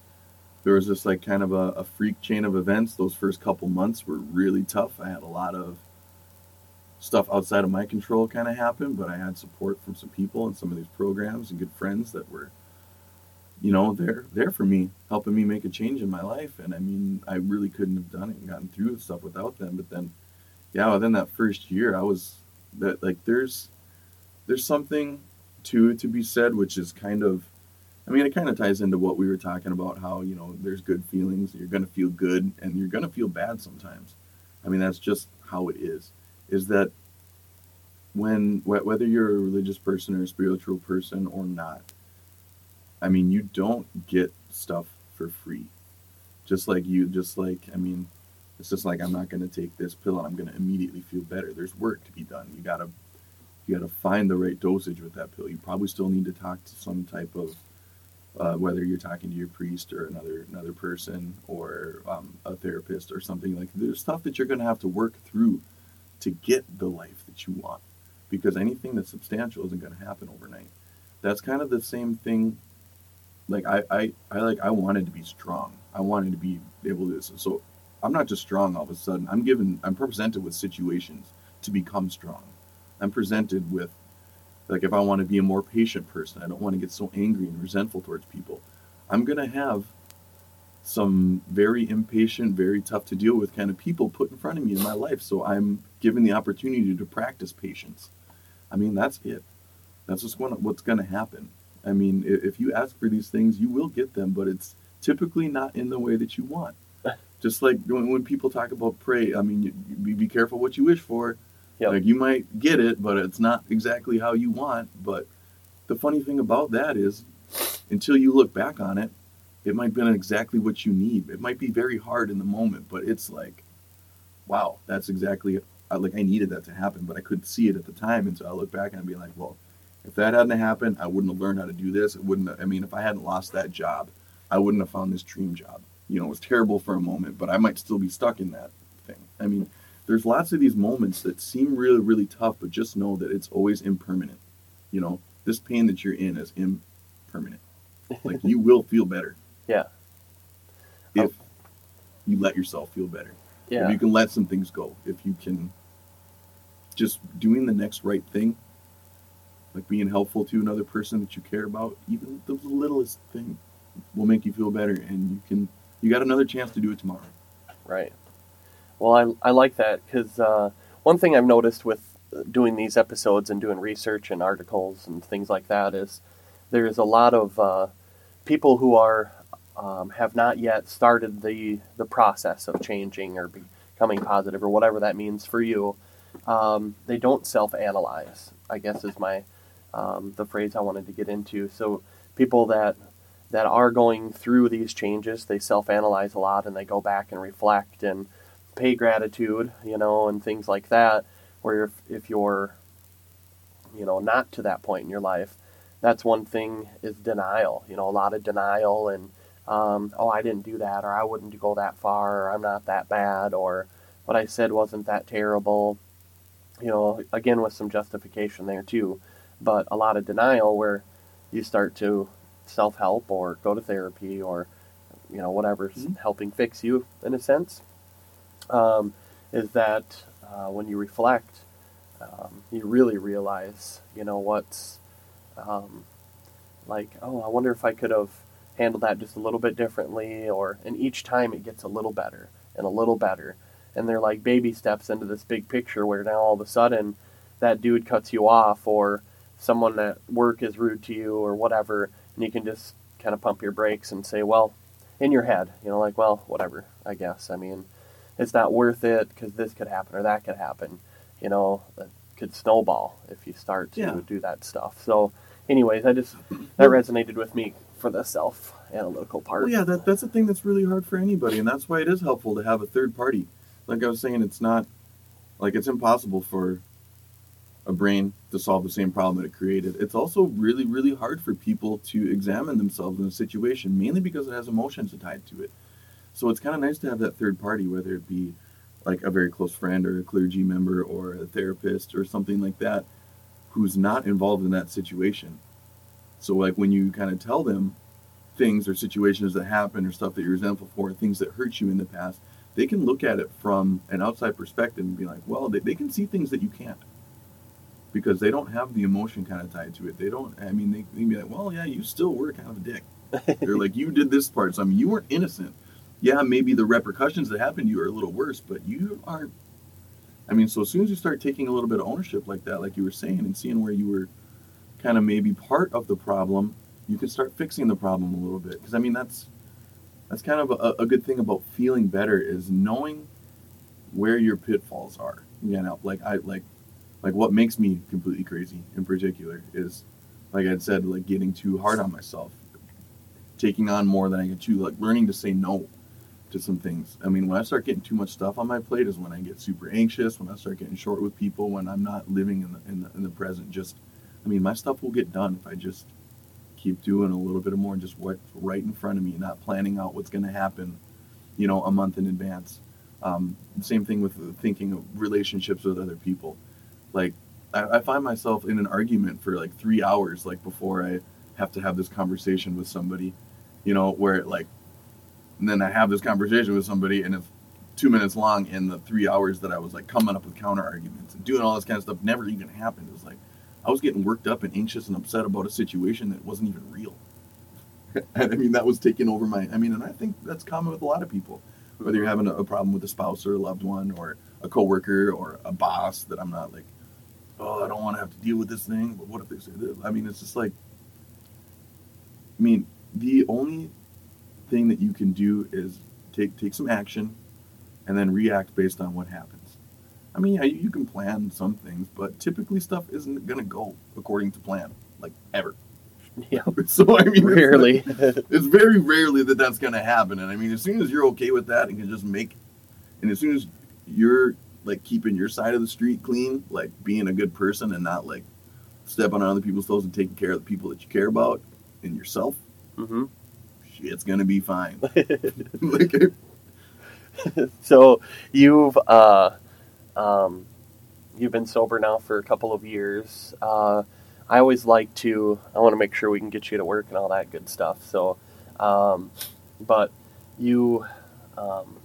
there was just like kind of a, a freak chain of events. Those first couple months were really tough. I had a lot of stuff outside of my control kind of happen, but I had support from some people and some of these programs and good friends that were, you know, there there for me, helping me make a change in my life. And I mean, I really couldn't have done it and gotten through the stuff without them. But then, yeah, within that first year, I was that like there's there's something to to be said, which is kind of. I mean, it kind of ties into what we were talking about. How you know, there's good feelings. You're gonna feel good, and you're gonna feel bad sometimes. I mean, that's just how it is is that when wh- whether you're a religious person or a spiritual person or not i mean you don't get stuff for free just like you just like i mean it's just like i'm not going to take this pill and i'm going to immediately feel better there's work to be done you got to you got to find the right dosage with that pill you probably still need to talk to some type of uh, whether you're talking to your priest or another another person or um, a therapist or something like there's stuff that you're going to have to work through to get the life that you want because anything that's substantial isn't going to happen overnight. That's kind of the same thing like I, I i like i wanted to be strong. I wanted to be able to so i'm not just strong all of a sudden. I'm given i'm presented with situations to become strong. I'm presented with like if i want to be a more patient person i don't want to get so angry and resentful towards people i'm going to have some very impatient, very tough to deal with kind of people put in front of me in my life. So I'm given the opportunity to practice patience. I mean, that's it. That's just what, what's going to happen. I mean, if you ask for these things, you will get them, but it's typically not in the way that you want. Just like when, people talk about pray, I mean, you, you be, be careful what you wish for. Yep. Like you might get it, but it's not exactly how you want. But the funny thing about that is, until you look back on it, it might have been exactly what you need. It might be very hard in the moment, but it's like, wow, that's exactly like I needed that to happen, but I couldn't see it at the time until I look back and I'd be like, well, if that hadn't happened, I wouldn't have learned how to do this. It wouldn't. Have, I mean, if I hadn't lost that job, I wouldn't have found this dream job. You know, it was terrible for a moment, but I might still be stuck in that thing. I mean, there's lots of these moments that seem really, really tough, but just know that it's always impermanent. You know, this pain that you're in is impermanent. Like you will feel better. Yeah. If oh. you let yourself feel better. If Yeah. you can let some things go. If you can just doing the next right thing, like being helpful to another person that you care about, even the littlest thing will make you feel better and you can you got another chance to do it tomorrow. Right. Well, I, I like that because uh, one thing I've noticed with doing these episodes and doing research and articles and things like that is there's a lot of uh, people who are um, have not yet started the the process of changing or becoming positive or whatever that means for you. Um, they don't self-analyze. I guess is my um, the phrase I wanted to get into. So people that that are going through these changes, they self-analyze a lot and they go back and reflect and pay gratitude, you know, and things like that. Where if, if you're, you know, not to that point in your life, that's one thing is denial. You know, a lot of denial and, um, oh, I didn't do that, or I wouldn't go that far, or I'm not that bad, or what I said wasn't that terrible. You know, again with some justification there too, but a lot of denial where you start to self help or go to therapy or you know whatever's Mhm. helping fix you in a sense um, is that uh, when you reflect um, you really realize you know what's um, like, oh, I wonder if I could have handled that just a little bit differently, or and each time it gets a little better and a little better, and they're like baby steps into this big picture where now all of a sudden that dude cuts you off, or someone at work is rude to you, or whatever, and you can just kind of pump your brakes and say, well, in your head, you know, like, well, whatever, I guess. I mean, it's not worth it because this could happen or that could happen. You know, it could snowball if you start to Yeah. do that stuff. So, anyways, I just that resonated with me for the self analytical part. Well, yeah, that, that's a thing that's really hard for anybody, and that's why it is helpful to have a third party. Like I was saying, it's not like it's impossible for a brain to solve the same problem that it created. It's also really, really hard for people to examine themselves in a situation, mainly because it has emotions tied to it. So it's kind of nice to have that third party, whether it be like a very close friend or a clergy member or a therapist or something like that, who's not involved in that situation. So like when you kind of tell them things or situations that happen or stuff that you're resentful for, things that hurt you in the past, they can look at it from an outside perspective and be like, well, they, they can see things that you can't because they don't have the emotion kind of tied to it. They don't, I mean, they, they can be like, well, yeah, you still were kind of a dick. They're like, you did this part. So, I mean, you weren't innocent. Yeah, maybe the repercussions that happened to you are a little worse, but you aren't. I mean, so as soon as you start taking a little bit of ownership like that, like you were saying, and seeing where you were kind of maybe part of the problem, you can start fixing the problem a little bit. Because I mean, that's that's kind of a, a good thing about feeling better is knowing where your pitfalls are. You know, like I like like what makes me completely crazy in particular is like I said, like getting too hard on myself, taking on more than I can chew, like learning to say no to some things. I mean, when I start getting too much stuff on my plate is when I get super anxious, when I start getting short with people, when I'm not living in the, in the, in the present. Just, I mean, my stuff will get done if I just keep doing a little bit more just what's right in front of me, not planning out what's going to happen, you know, a month in advance. Um, same thing with thinking of relationships with other people. Like, I, I find myself in an argument for like three hours, like before I have to have this conversation with somebody, you know, where like, and then I have this conversation with somebody and it's two minutes long and the three hours that I was like coming up with counter arguments and doing all this kind of stuff never even happened. It was like, I was getting worked up and anxious and upset about a situation that wasn't even real. and I mean, that was taking over my, I mean, and I think that's common with a lot of people, whether you're having a, a problem with a spouse or a loved one or a coworker or a boss that I'm not like, oh, I don't want to have to deal with this thing, but what if they say this? I mean, it's just like, I mean, the only thing that you can do is take take some action and then react based on what happens. I mean, yeah, you, can plan some things, but typically stuff isn't going to go according to plan, like ever. Yeah, So, I mean, it's- rarely. it's very rarely that that's going to happen. And I mean, as soon as you're okay with that and can just make, and as soon as you're like keeping your side of the street clean, like being a good person and not like stepping on other people's toes and taking care of the people that you care about and yourself, hmm shit's going to be fine. like, so you've uh, um, you've been sober now for a couple of years. Uh, I always like to. I want to make sure we can get you to work and all that good stuff. So, um, but you, um,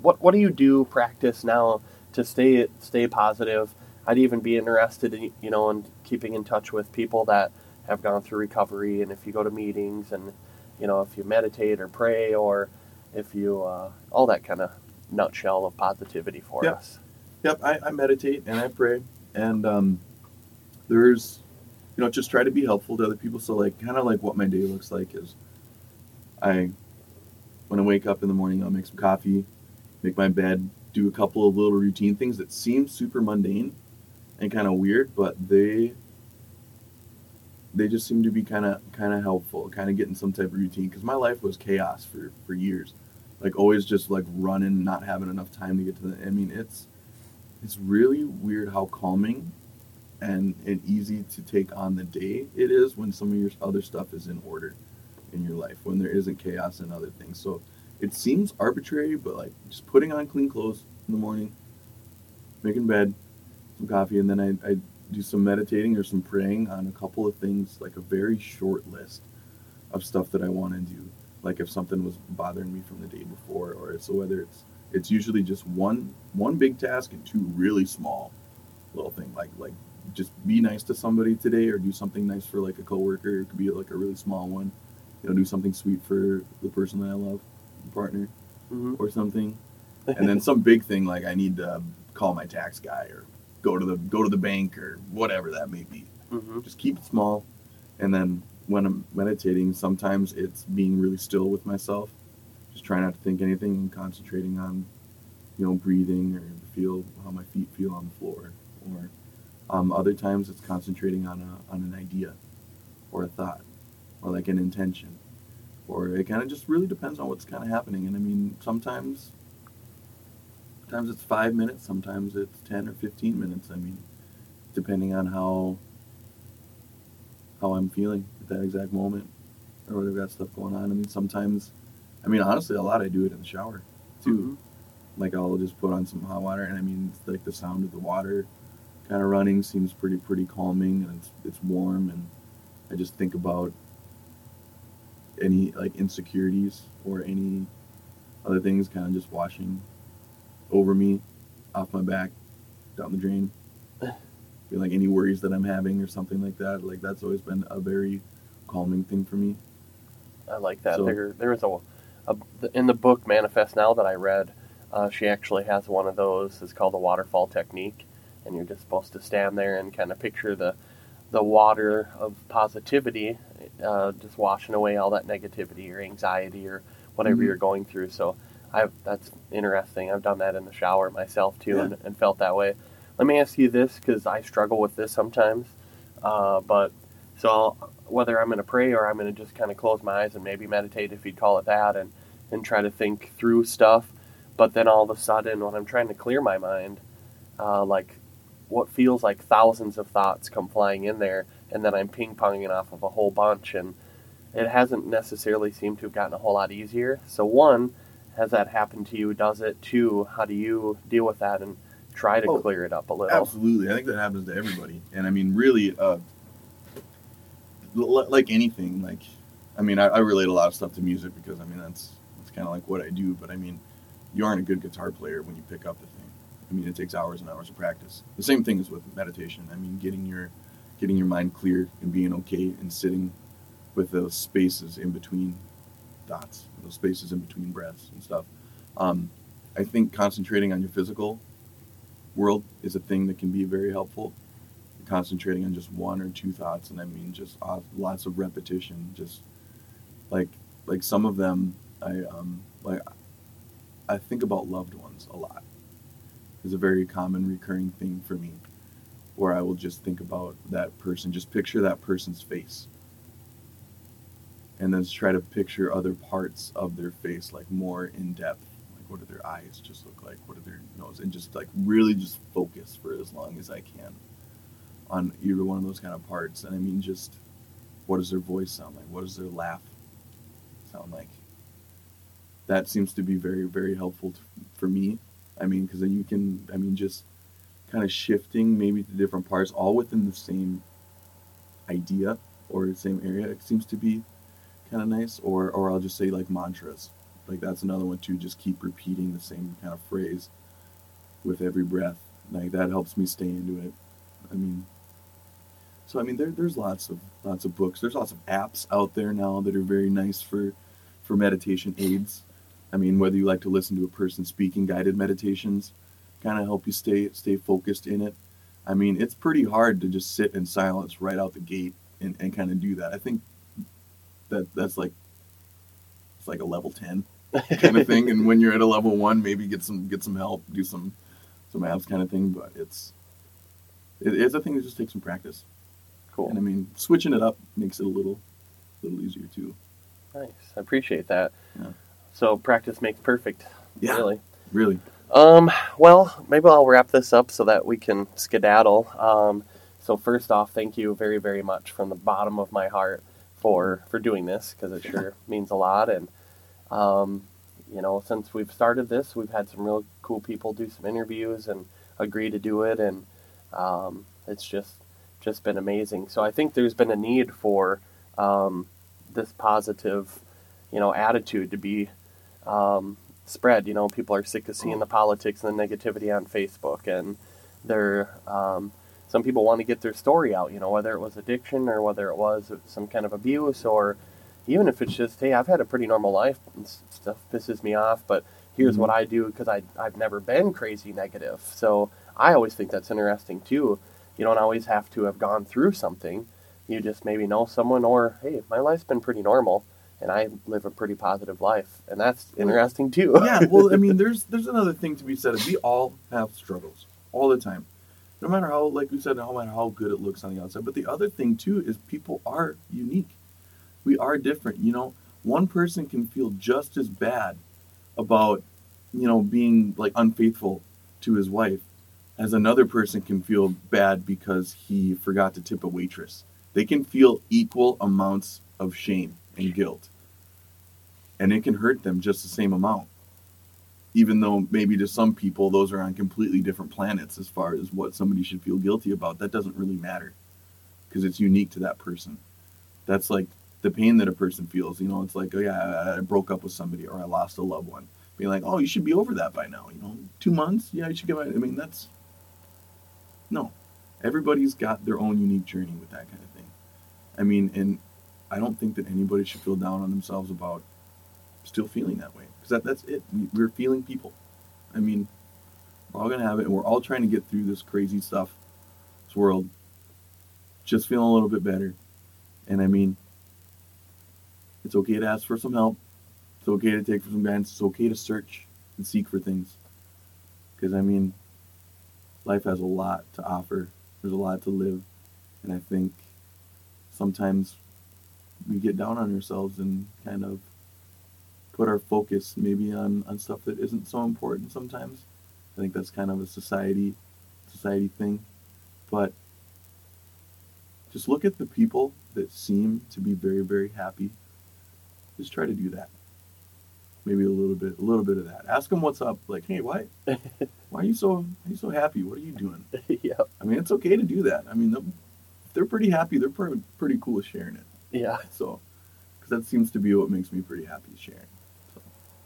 what what do you do practice now to stay stay positive? I'd even be interested in you know in keeping in touch with people that have gone through recovery, and if you go to meetings, and you know if you meditate or pray, or if you uh, all that kind of nutshell of positivity for Yep. us. Yep, I, I meditate and I pray, and um, there's, you know, just try to be helpful to other people. So like, kind of like what my day looks like is, I, when I wake up in the morning, I'll make some coffee, make my bed, do a couple of little routine things that seem super mundane, and kind of weird, but they, they just seem to be kind of kind of helpful, kind of getting some type of routine. Because my life was chaos for for years, like always just like running, not having enough time to get to the. I mean, it's it's really weird how calming and, and easy to take on the day it is when some of your other stuff is in order in your life when there isn't chaos and other things so it seems arbitrary but like just putting on clean clothes in the morning making bed some coffee and then I, I do some meditating or some praying on a couple of things like a very short list of stuff that i want to do like if something was bothering me from the day before or so whether it's it's usually just one one big task and two really small little thing like like just be nice to somebody today, or do something nice for like a coworker. It could be like a really small one. You know, do something sweet for the person that I love, partner, hmm or something. And then some big thing like I need to call my tax guy or go to the go to the bank or whatever that may be. hmm Just keep it small. And then when I'm meditating, sometimes it's being really still with myself, just trying not to think anything and concentrating on, you know, breathing or feel how my feet feel on the floor. Or um, other times it's concentrating on a on an idea, or a thought, or like an intention, or it kind of just really depends on what's kind of happening. And I mean, sometimes. Sometimes it's five minutes, sometimes it's ten or fifteen minutes. I mean, depending on how how I'm feeling at that exact moment or what I've got stuff going on. I mean, sometimes, I mean, honestly, a lot I do it in the shower too. Mhm. Like I'll just put on some hot water, and I mean, it's like the sound of the water kind of running seems pretty pretty calming, and it's it's warm, and I just think about any like insecurities or any other things kind of just washing over me, off my back, down the drain. Feel like any worries that I'm having or something like that. Like that's always been a very calming thing for me. I like that. So- there, there was a, a in the book Manifest Now that I read. Uh, she actually has one of those. It's called the waterfall technique, and you're just supposed to stand there and kind of picture the the water of positivity, uh, just washing away all that negativity or anxiety or whatever Mhm. you're going through. So, I that's interesting. I've done that in the shower myself too, Yeah. and, and felt that way. Let me ask you this, because I struggle with this sometimes. Uh, but so I'll, whether I'm going to pray or I'm going to just kind of close my eyes and maybe meditate, if you'd call it that, and and try to think through stuff. But then all of a sudden, when I'm trying to clear my mind, uh, like what feels like thousands of thoughts come flying in there, and then I'm ping ponging off of a whole bunch, and it hasn't necessarily seemed to have gotten a whole lot easier. So one, has that happened to you? Does it? too? how do you deal with that and try to Oh, clear it up a little? Absolutely, I think that happens to everybody, and I mean, really, uh, l- like anything, like, I mean, I, I relate a lot of stuff to music because I mean that's that's kind of like what I do. But I mean, you aren't a good guitar player when you pick up the thing. I mean, it takes hours and hours of practice. The same thing is with meditation. I mean, getting your getting your mind clear and being okay and sitting with those spaces in between dots, those spaces in between breaths and stuff. Um, I think concentrating on your physical world is a thing that can be very helpful. Concentrating on just one or two thoughts, and I mean just uh, lots of repetition. Just like like some of them, I um like I think about loved ones a lot. It's a very common recurring thing for me, where I will just think about that person, just picture that person's face, and then try to picture other parts of their face, like more in depth like what do their eyes just look like? What do their nose? And just like really just focus for as long as i can on either one of those kind of parts. And i mean just what does their voice sound like? What does their laugh sound like? That seems to be very very helpful to, for me. I mean because then you can i mean just kind of shifting maybe to different parts all within the same idea or same area it seems to be kind of nice or or i'll just say like mantras. Like that's another one too just keep repeating the same kind of phrase with every breath. Like that helps me stay into it. I mean so i mean there, there's lots of lots of books. There's lots of apps out there now that are very nice for for meditation aids. I mean whether you like to listen to a person speaking guided meditations kind of help you stay stay focused in it. I mean it's pretty hard to just sit in silence right out the gate and, and kind of do that. I think that that's like it's like a level 10 kind of thing. And when you're at a level one, maybe get some get some help, do some some apps kind of thing. But it's it, it's a thing that just takes some practice. cool. And I mean, switching it up makes it a little a little easier too. Nice. I appreciate that. Yeah. So practice makes perfect. Yeah. Really. Really, Um, well, maybe I'll wrap this up so that we can skedaddle. Um, so first off, thank you very, very much from the bottom of my heart for for doing this because it sure means a lot. And um, you know, since we've started this, we've had some real cool people do some interviews and agree to do it, and um, it's just just been amazing. So I think there's been a need for um, this positive, you know, attitude to be um, spread. You know, people are sick of seeing the politics and the negativity on Facebook, and they're um, some people want to get their story out, you know, whether it was addiction or whether it was some kind of abuse or even if it's just, hey, I've had a pretty normal life and stuff pisses me off, but here's mm-hmm. what I do because I've never been crazy negative. So I always think that's interesting too. You don't always have to have gone through something. You just maybe know someone or, hey, my life's been pretty normal and I live a pretty positive life, and that's interesting too. yeah, well, I mean, there's there's another thing to be said. We all have struggles all the time no matter how, like we said, no matter how good it looks on the outside. But the other thing too is people are unique. We are different. You know, one person can feel just as bad about, you know, being like unfaithful to his wife as another person can feel bad because he forgot to tip a waitress. They can feel equal amounts of shame and guilt. And it can hurt them just the same amount even though maybe to some people those are on completely different planets as far as what somebody should feel guilty about that doesn't really matter. Because it's unique to that person. That's like the pain that a person feels you know it's like oh yeah i broke up with somebody or i lost a loved one. Being like oh you should be over that by now you know two months? Yeah you should get my i mean that's no. Everybody's got their own unique journey with that kind of thing. I mean and i don't think that anybody should feel down on themselves about still feeling that way because that, that's it. We're feeling people. I mean, we're all gonna have it, and we're all trying to get through this crazy stuff, this world. Just feeling a little bit better, and I mean, it's okay to ask for some help. It's okay to take for some guidance. It's okay to search and seek for things, because I mean, life has a lot to offer. There's a lot to live, and I think sometimes we get down on ourselves and kind of put our focus maybe on, on stuff that isn't so important sometimes. I think that's kind of a society society thing. But just look at the people that seem to be very, very happy. Just try to do that. Maybe a little bit, a little bit of that. Ask them what's up. Like, hey, why, why are you so, are you so happy? What are you doing? yeah. I mean, it's okay to do that. I mean, they're pretty happy. They're pretty, pretty cool sharing it. Yeah. So, because that seems to be what makes me pretty happy sharing.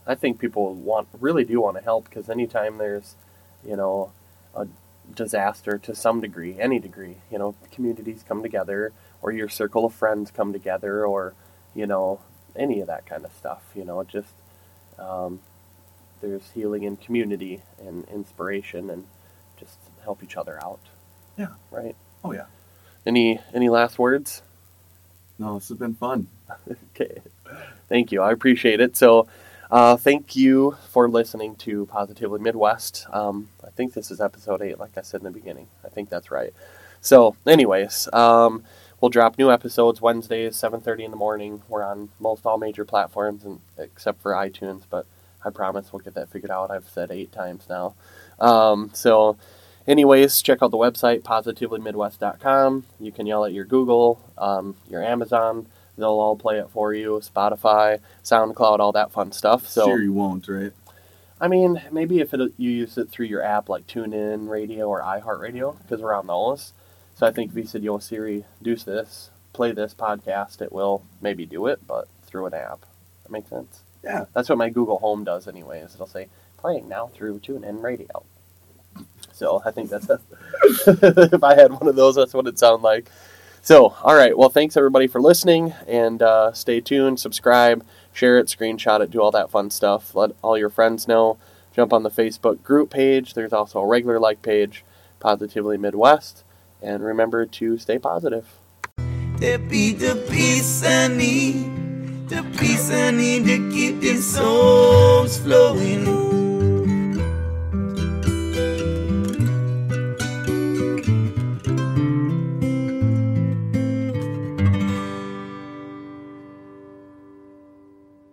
I think people want really do want to help because anytime there's, you know, a disaster to some degree, any degree, you know, communities come together or your circle of friends come together or, you know, any of that kind of stuff. You know, just um, there's healing in community and inspiration and just help each other out. Yeah. Right. Oh yeah. Any any last words? No, this has been fun. okay. Thank you. I appreciate it. So uh, thank you for listening to Positively Midwest. Um, I think this is episode eight, like I said in the beginning. I think that's right. So, anyways, um, we'll drop new episodes Wednesdays, seven thirty in the morning. We're on most all major platforms, and except for iTunes. But I promise we'll get that figured out. I've said eight times now. Um, so, anyways, check out the website positivelymidwest.com. You can yell at your Google, um, your Amazon They'll all play it for you. Spotify, SoundCloud, all that fun stuff. So sure, you won't, right? I mean, maybe if it, you use it through your app like TuneIn Radio or iHeartRadio, because we're on those. So I think if you said, "Yo, Siri, do this, play this podcast," it will maybe do it, but through an app. That makes sense. Yeah, that's what my Google Home does, anyways. It'll say playing now through TuneIn Radio. So I think that's a, if I had one of those, that's what it sounded like. So, all right. Well, thanks everybody for listening, and uh, stay tuned. Subscribe, share it, screenshot it, do all that fun stuff. Let all your friends know. Jump on the Facebook group page. There's also a regular like page, Positively Midwest, and remember to stay positive. The be the peace I need, the peace I need to keep these souls flowing.